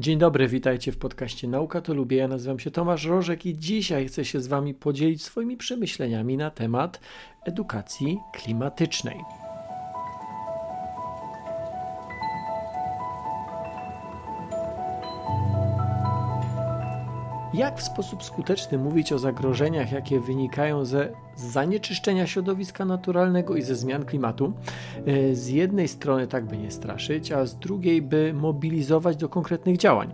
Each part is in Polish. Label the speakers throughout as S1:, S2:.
S1: Dzień dobry, witajcie w podcaście Nauka to lubię. Ja nazywam się Tomasz Rożek i dzisiaj chcę się z Wami podzielić swoimi przemyśleniami na temat edukacji klimatycznej. Jak w sposób skuteczny mówić o zagrożeniach, jakie wynikają ze zanieczyszczenia środowiska naturalnego i ze zmian klimatu? E, z jednej strony tak, by nie straszyć, a z drugiej, by mobilizować do konkretnych działań.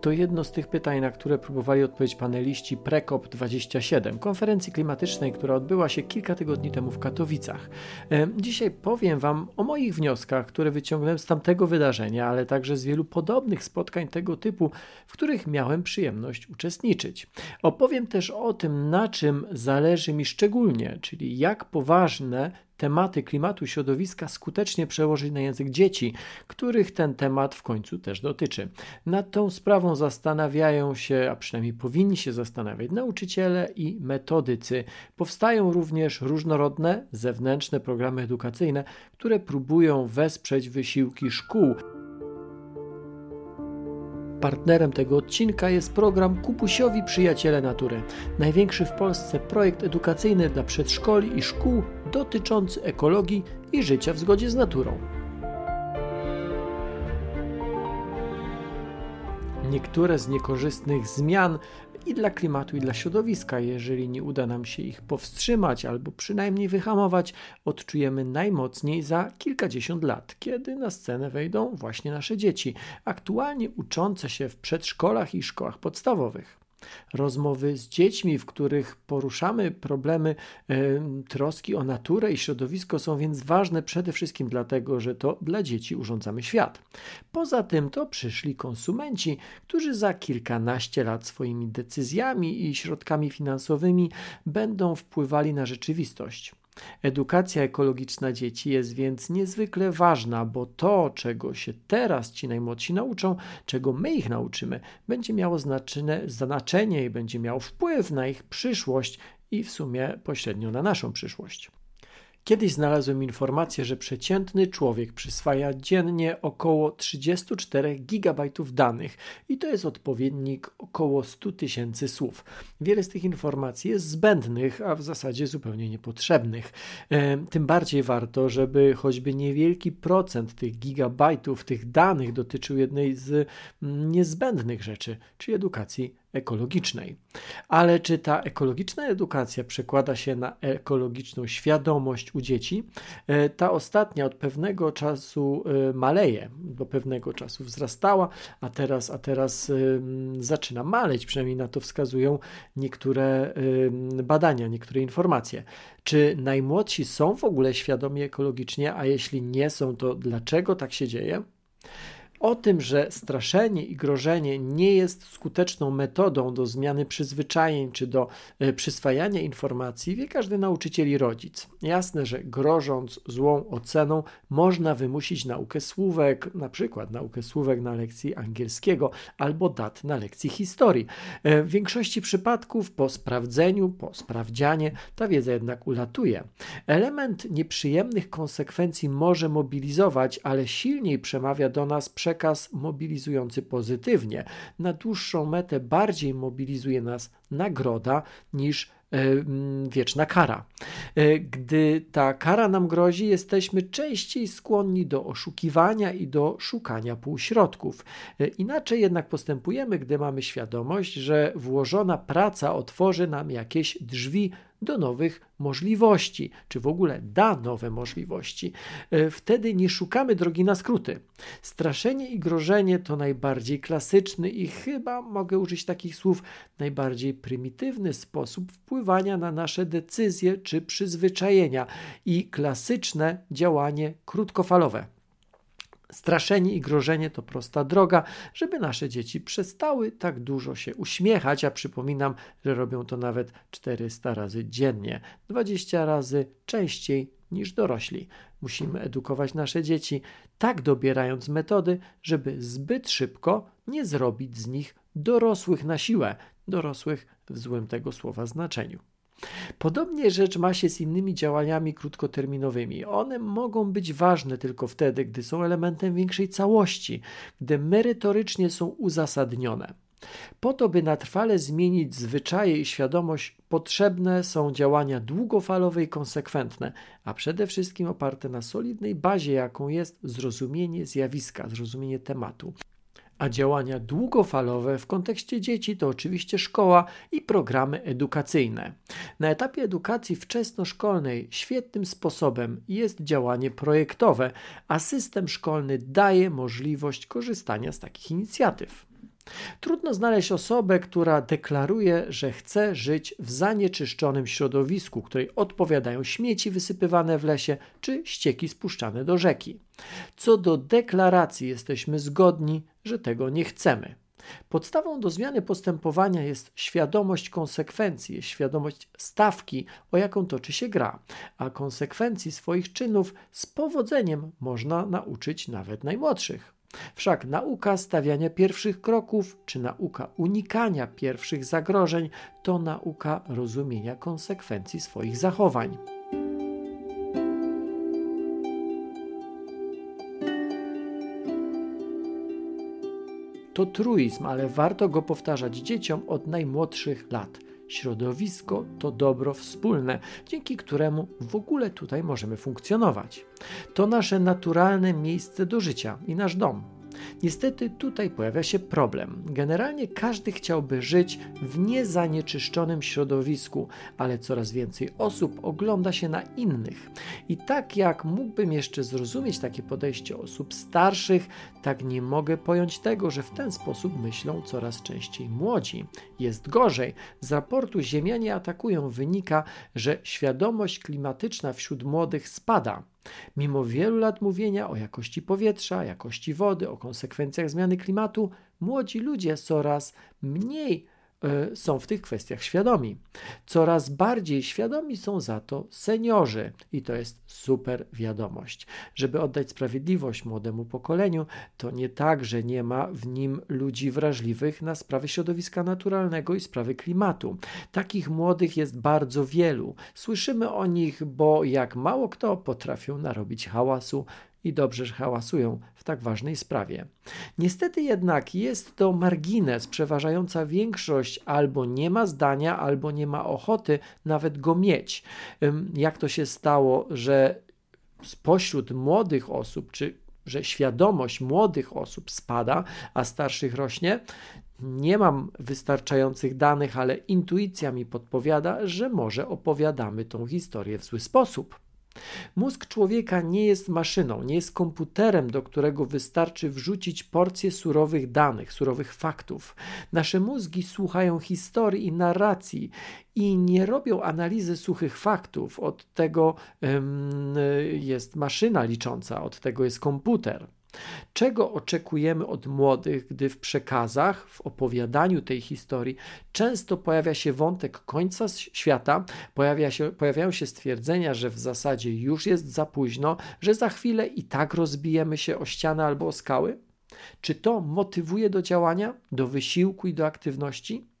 S1: To jedno z tych pytań, na które próbowali odpowiedzieć paneliści PreCOP27, konferencji klimatycznej, która odbyła się kilka tygodni temu w Katowicach. E, dzisiaj powiem Wam o moich wnioskach, które wyciągnąłem z tamtego wydarzenia, ale także z wielu podobnych spotkań tego typu, w których miałem przyjemność uczestniczyć. Opowiem też o tym, na czym zależy mi szczególnie, czyli jak poważne tematy klimatu i środowiska skutecznie przełożyć na język dzieci, których ten temat w końcu też dotyczy. Nad tą sprawą zastanawiają się, a przynajmniej powinni się zastanawiać nauczyciele i metodycy. Powstają również różnorodne zewnętrzne programy edukacyjne, które próbują wesprzeć wysiłki szkół. Partnerem tego odcinka jest program Kupusiowi Przyjaciele Natury, największy w Polsce projekt edukacyjny dla przedszkoli i szkół dotyczący ekologii i życia w zgodzie z naturą. Niektóre z niekorzystnych zmian i dla klimatu, i dla środowiska. Jeżeli nie uda nam się ich powstrzymać albo przynajmniej wyhamować, odczujemy najmocniej za kilkadziesiąt lat, kiedy na scenę wejdą właśnie nasze dzieci, aktualnie uczące się w przedszkolach i szkołach podstawowych rozmowy z dziećmi, w których poruszamy problemy troski o naturę i środowisko, są więc ważne przede wszystkim dlatego, że to dla dzieci urządzamy świat. Poza tym to przyszli konsumenci, którzy za kilkanaście lat swoimi decyzjami i środkami finansowymi będą wpływali na rzeczywistość. Edukacja ekologiczna dzieci jest więc niezwykle ważna, bo to, czego się teraz ci najmłodsi nauczą, czego my ich nauczymy, będzie miało znaczenie i będzie miało wpływ na ich przyszłość i w sumie pośrednio na naszą przyszłość. Kiedyś znalazłem informację, że przeciętny człowiek przyswaja dziennie około 34 GB danych i to jest odpowiednik około 100 tysięcy słów. Wiele z tych informacji jest zbędnych, a w zasadzie zupełnie niepotrzebnych. E, tym bardziej warto, żeby choćby niewielki procent tych gigabajtów, tych danych dotyczył jednej z mm, niezbędnych rzeczy, czyli edukacji ekologicznej. Ale czy ta ekologiczna edukacja przekłada się na ekologiczną świadomość u dzieci? E, ta ostatnia od pewnego czasu e, maleje, do pewnego czasu wzrastała, a teraz, a teraz zaczyna maleć, przynajmniej na to wskazują niektóre badania, niektóre informacje. Czy najmłodsi są w ogóle świadomi ekologicznie, a jeśli nie są, to dlaczego tak się dzieje? O tym, że straszenie i grożenie nie jest skuteczną metodą do zmiany przyzwyczajeń czy do e, przyswajania informacji, wie każdy nauczyciel i rodzic. Jasne, że grożąc złą oceną, można wymusić naukę słówek, na przykład naukę słówek na lekcji angielskiego albo dat na lekcji historii. E, w większości przypadków po sprawdzeniu, po sprawdzianie, ta wiedza jednak ulatuje. Element nieprzyjemnych konsekwencji może mobilizować, ale silniej przemawia do nas przekaz mobilizujący pozytywnie. Na dłuższą metę bardziej mobilizuje nas nagroda niż e, wieczna kara. E, gdy ta kara nam grozi, jesteśmy częściej skłonni do oszukiwania i do szukania półśrodków. E, inaczej jednak postępujemy, gdy mamy świadomość, że włożona praca otworzy nam jakieś drzwi do nowych możliwości, czy w ogóle da nowe możliwości. E, wtedy nie szukamy drogi na skróty. Straszenie i grożenie to najbardziej klasyczny i chyba mogę użyć takich słów najbardziej prymitywny sposób wpływania na nasze decyzje czy przyzwyczajenia i klasyczne działanie krótkofalowe. Straszenie i grożenie to prosta droga, żeby nasze dzieci przestały tak dużo się uśmiechać, a przypominam, że robią to nawet 400 razy dziennie, 20 razy częściej niż dorośli. Musimy edukować nasze dzieci, tak dobierając metody, żeby zbyt szybko nie zrobić z nich dorosłych na siłę, dorosłych w złym tego słowa znaczeniu. Podobnie rzecz ma się z innymi działaniami krótkoterminowymi. One mogą być ważne tylko wtedy, gdy są elementem większej całości, gdy merytorycznie są uzasadnione. Po to, by na trwale zmienić zwyczaje i świadomość, potrzebne są działania długofalowe i konsekwentne, a przede wszystkim oparte na solidnej bazie, jaką jest zrozumienie zjawiska, zrozumienie tematu. A działania długofalowe w kontekście dzieci to oczywiście szkoła i programy edukacyjne. Na etapie edukacji wczesnoszkolnej świetnym sposobem jest działanie projektowe, a system szkolny daje możliwość korzystania z takich inicjatyw. Trudno znaleźć osobę, która deklaruje, że chce żyć w zanieczyszczonym środowisku, której odpowiadają śmieci wysypywane w lesie czy ścieki spuszczane do rzeki. Co do deklaracji, jesteśmy zgodni, że tego nie chcemy. Podstawą do zmiany postępowania jest świadomość konsekwencji, świadomość stawki, o jaką toczy się gra, a konsekwencji swoich czynów z powodzeniem można nauczyć nawet najmłodszych. Wszak nauka stawiania pierwszych kroków, czy nauka unikania pierwszych zagrożeń, to nauka rozumienia konsekwencji swoich zachowań. To truizm, ale warto go powtarzać dzieciom od najmłodszych lat. Środowisko to dobro wspólne, dzięki któremu w ogóle tutaj możemy funkcjonować. To nasze naturalne miejsce do życia i nasz dom. Niestety tutaj pojawia się problem. Generalnie każdy chciałby żyć w niezanieczyszczonym środowisku, ale coraz więcej osób ogląda się na innych. I tak jak mógłbym jeszcze zrozumieć takie podejście osób starszych, tak nie mogę pojąć tego, że w ten sposób myślą coraz częściej młodzi. Jest gorzej. Z raportu Ziemianie atakują wynika, że świadomość klimatyczna wśród młodych spada. Mimo wielu lat mówienia o jakości powietrza, jakości wody, o konsekwencjach zmiany klimatu, młodzi ludzie coraz mniej są w tych kwestiach świadomi. Coraz bardziej świadomi są za to seniorzy i to jest super wiadomość. Żeby oddać sprawiedliwość młodemu pokoleniu, to nie tak, że nie ma w nim ludzi wrażliwych na sprawy środowiska naturalnego i sprawy klimatu. Takich młodych jest bardzo wielu. Słyszymy o nich, bo jak mało kto potrafią narobić hałasu i dobrze, że hałasują w tak ważnej sprawie. Niestety jednak jest to margines, przeważająca większość albo nie ma zdania, albo nie ma ochoty nawet go mieć. Jak to się stało, że spośród młodych osób, czy że świadomość młodych osób spada, a starszych rośnie, nie mam wystarczających danych, ale intuicja mi podpowiada, że może opowiadamy tą historię w zły sposób. Mózg człowieka nie jest maszyną, nie jest komputerem, do którego wystarczy wrzucić porcję surowych danych, surowych faktów. Nasze mózgi słuchają historii i narracji i nie robią analizy suchych faktów. Od tego jest maszyna licząca, od tego jest komputer. Czego oczekujemy od młodych, gdy w przekazach, w opowiadaniu tej historii często pojawia się wątek końca świata, pojawia się, pojawiają się stwierdzenia, że w zasadzie już jest za późno, że za chwilę i tak rozbijemy się o ścianę albo o skały? Czy to motywuje do działania, do wysiłku i do aktywności?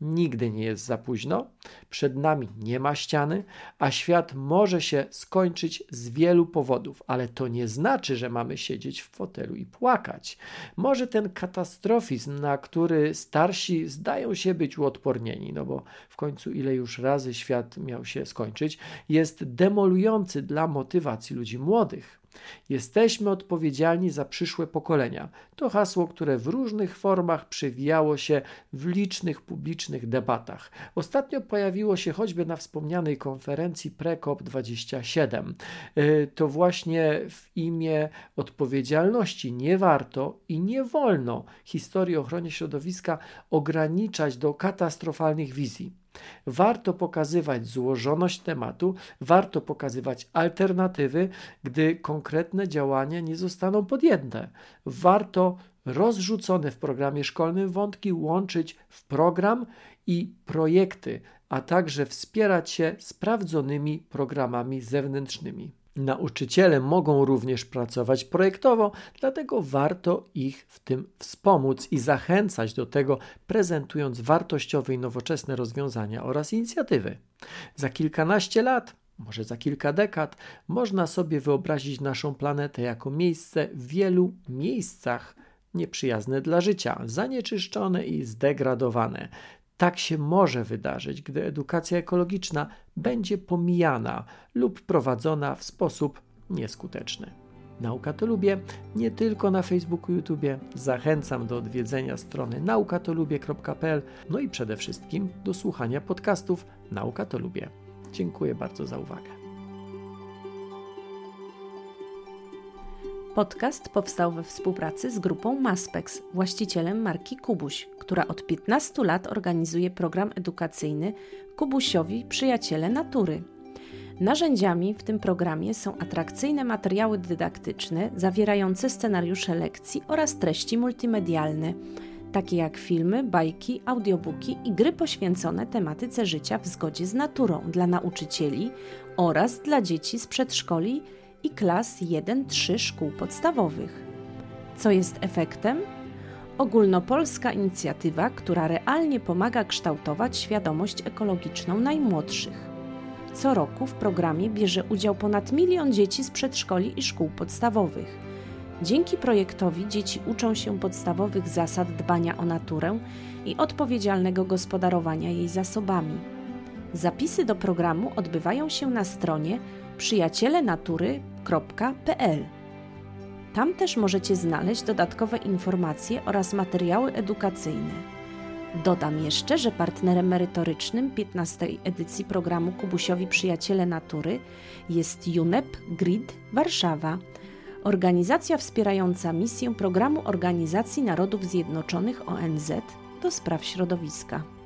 S1: Nigdy nie jest za późno, przed nami nie ma ściany, a świat może się skończyć z wielu powodów, ale to nie znaczy, że mamy siedzieć w fotelu i płakać. Może ten katastrofizm, na który starsi zdają się być uodpornieni, no bo w końcu ile już razy świat miał się skończyć, jest demolujący dla motywacji ludzi młodych. Jesteśmy odpowiedzialni za przyszłe pokolenia. To hasło, które w różnych formach przewijało się w licznych publicznych debatach. Ostatnio pojawiło się choćby na wspomnianej konferencji Prekop 27. E, to właśnie w imię odpowiedzialności nie warto i nie wolno historii o ochronie środowiska ograniczać do katastrofalnych wizji. Warto pokazywać złożoność tematu, warto pokazywać alternatywy, gdy konkretne działania nie zostaną podjęte. Warto rozrzucone w programie szkolnym wątki łączyć w program i projekty, a także wspierać się sprawdzonymi programami zewnętrznymi. Nauczyciele mogą również pracować projektowo, dlatego warto ich w tym wspomóc i zachęcać do tego, prezentując wartościowe i nowoczesne rozwiązania oraz inicjatywy. Za kilkanaście lat może za kilka dekad, można sobie wyobrazić naszą planetę jako miejsce w wielu miejscach nieprzyjazne dla życia, zanieczyszczone i zdegradowane. Tak się może wydarzyć, gdy edukacja ekologiczna będzie pomijana lub prowadzona w sposób nieskuteczny. Nauka to lubię nie tylko na Facebooku, YouTube. Zachęcam do odwiedzenia strony naukatolubie.pl, no i przede wszystkim do słuchania podcastów Nauka to lubię. Dziękuję bardzo za uwagę.
S2: Podcast powstał we współpracy z grupą Maspex, właścicielem marki Kubuś, która od 15 lat organizuje program edukacyjny Kubusiowi Przyjaciele Natury. Narzędziami w tym programie są atrakcyjne materiały dydaktyczne zawierające scenariusze lekcji oraz treści multimedialne, takie jak filmy, bajki, audiobooki i gry poświęcone tematyce życia w zgodzie z naturą dla nauczycieli oraz dla dzieci z przedszkoli i klas 1-3 szkół podstawowych. Co jest efektem? Ogólnopolska inicjatywa, która realnie pomaga kształtować świadomość ekologiczną najmłodszych. Co roku w programie bierze udział ponad milion dzieci z przedszkoli i szkół podstawowych. Dzięki projektowi dzieci uczą się podstawowych zasad dbania o naturę i odpowiedzialnego gospodarowania jej zasobami. Zapisy do programu odbywają się na stronie przyjacielenatury.pl. Tam też możecie znaleźć dodatkowe informacje oraz materiały edukacyjne. Dodam jeszcze, że partnerem merytorycznym 15. edycji programu Kubusiowi Przyjaciele Natury jest UNEP GRID Warszawa, organizacja wspierająca misję Programu Organizacji Narodów Zjednoczonych ONZ do spraw środowiska.